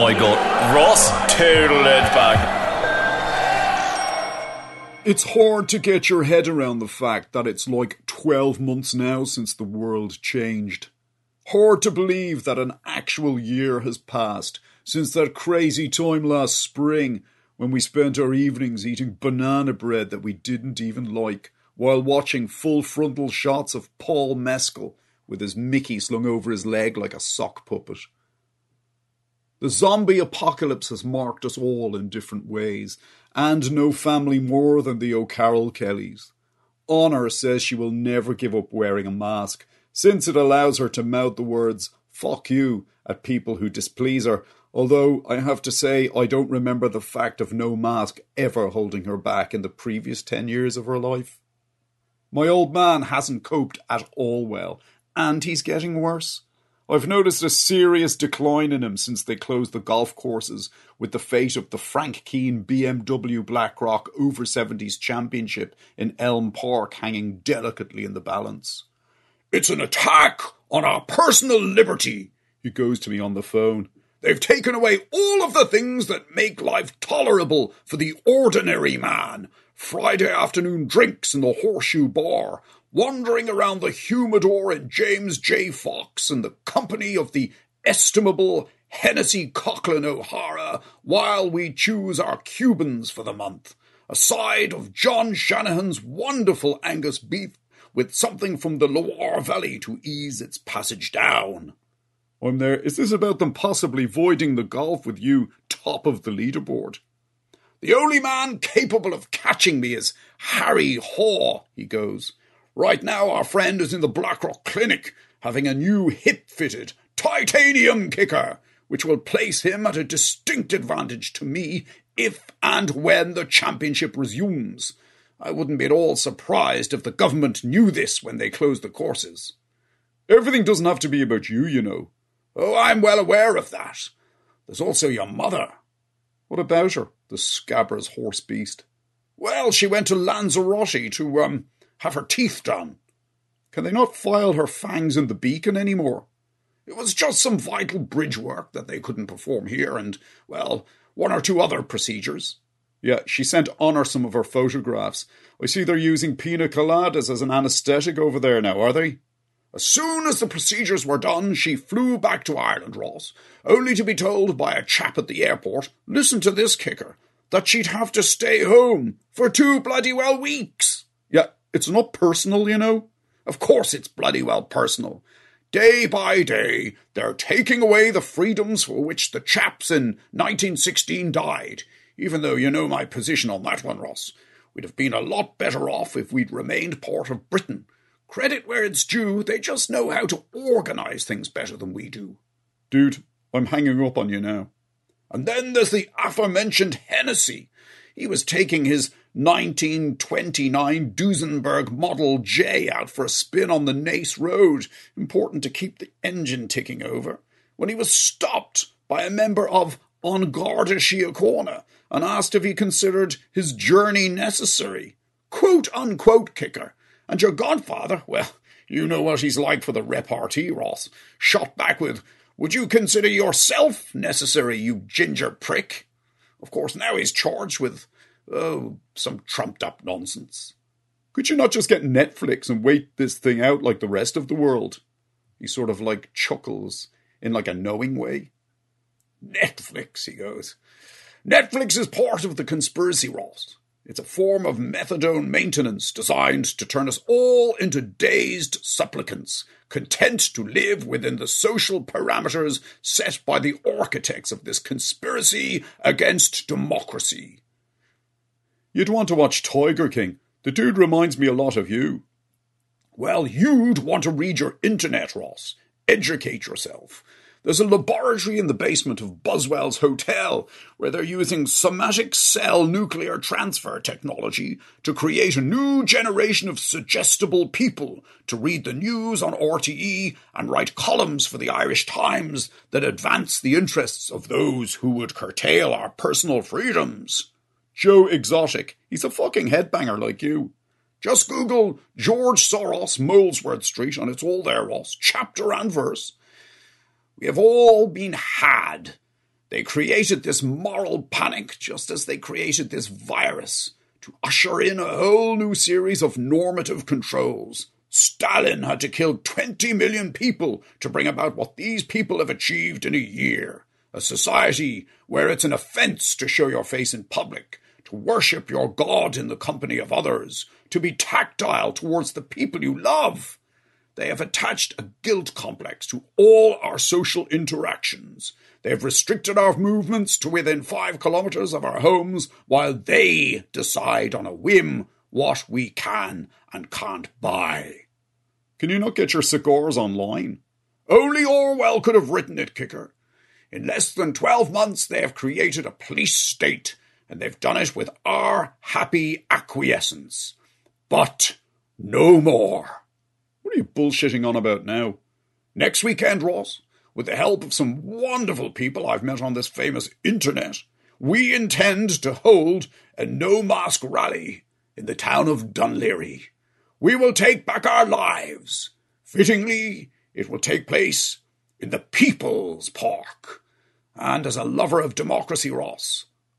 my god. Ross total it back. It's hard to get your head around the fact that it's like 12 months now since the world changed. Hard to believe that an actual year has passed since that crazy time last spring when we spent our evenings eating banana bread that we didn't even like while watching full frontal shots of Paul Mescal with his Mickey slung over his leg like a sock puppet. The zombie apocalypse has marked us all in different ways, and no family more than the O'Carroll Kellys. Honor says she will never give up wearing a mask, since it allows her to mouth the words fuck you at people who displease her, although I have to say I don't remember the fact of no mask ever holding her back in the previous ten years of her life. My old man hasn't coped at all well, and he's getting worse. I've noticed a serious decline in him since they closed the golf courses, with the fate of the Frank Keane BMW Blackrock Over 70s Championship in Elm Park hanging delicately in the balance. It's an attack on our personal liberty, he goes to me on the phone. They've taken away all of the things that make life tolerable for the ordinary man. Friday afternoon drinks in the Horseshoe Bar, wandering around the humidor in James J. Fox in the company of the estimable Hennessy Coghlan O'Hara while we choose our Cubans for the month. A side of John Shanahan's wonderful Angus beef with something from the Loire Valley to ease its passage down. I'm there. Is this about them possibly voiding the golf with you top of the leaderboard? The only man capable of catching me is Harry Haw, he goes. Right now, our friend is in the Blackrock Clinic having a new hip fitted titanium kicker, which will place him at a distinct advantage to me if and when the championship resumes. I wouldn't be at all surprised if the government knew this when they closed the courses. Everything doesn't have to be about you, you know. Oh, I'm well aware of that. There's also your mother. What about her, the scabrous horse beast? Well, she went to Lanzarote to, um, have her teeth done. Can they not file her fangs in the beacon any more? It was just some vital bridge work that they couldn't perform here, and, well, one or two other procedures. Yeah, she sent Honor some of her photographs. I see they're using pina coladas as an anaesthetic over there now, are they? As soon as the procedures were done, she flew back to Ireland, Ross, only to be told by a chap at the airport, listen to this kicker, that she'd have to stay home for two bloody well weeks. It's not personal, you know. Of course it's bloody well personal. Day by day, they're taking away the freedoms for which the chaps in 1916 died. Even though you know my position on that one, Ross. We'd have been a lot better off if we'd remained part of Britain. Credit where it's due, they just know how to organise things better than we do. Dude, I'm hanging up on you now. And then there's the aforementioned Hennessy. He was taking his 1929 Duesenberg Model J out for a spin on the Naas Road, important to keep the engine ticking over, when he was stopped by a member of An Garda Síochána and asked if he considered his journey necessary. Quote unquote kicker. And your godfather, well, you know what he's like for the repartee, Ross. Shot back with, Would you consider yourself necessary, you ginger prick? Of course, now he's charged with Oh, some trumped up nonsense. Could you not just get Netflix and wait this thing out like the rest of the world? He sort of like chuckles in like a knowing way. Netflix, he goes. Netflix is part of the conspiracy, Ross. It's a form of methadone maintenance designed to turn us all into dazed supplicants, content to live within the social parameters set by the architects of this conspiracy against democracy. You'd want to watch Tiger King. The dude reminds me a lot of you. Well, you'd want to read your internet, Ross. Educate yourself. There's a laboratory in the basement of Buswell's Hotel where they're using somatic cell nuclear transfer technology to create a new generation of suggestible people to read the news on RTE and write columns for the Irish Times that advance the interests of those who would curtail our personal freedoms. Joe Exotic, he's a fucking headbanger like you. Just Google George Soros Molesworth Street and it's all there, Ross, chapter and verse. We have all been had. They created this moral panic just as they created this virus to usher in a whole new series of normative controls. Stalin had to kill 20 million people to bring about what these people have achieved in a year. A society where it's an offense to show your face in public, to worship your God in the company of others, to be tactile towards the people you love. They have attached a guilt complex to all our social interactions. They have restricted our movements to within five kilometres of our homes while they decide on a whim what we can and can't buy. Can you not get your cigars online? Only Orwell could have written it, Kicker. In less than 12 months, they have created a police state, and they've done it with our happy acquiescence. But no more. What are you bullshitting on about now? Next weekend, Ross, with the help of some wonderful people I've met on this famous internet, we intend to hold a no mask rally in the town of Dún Laoghaire. We will take back our lives. Fittingly, it will take place in the People's Park. And as a lover of democracy, Ross,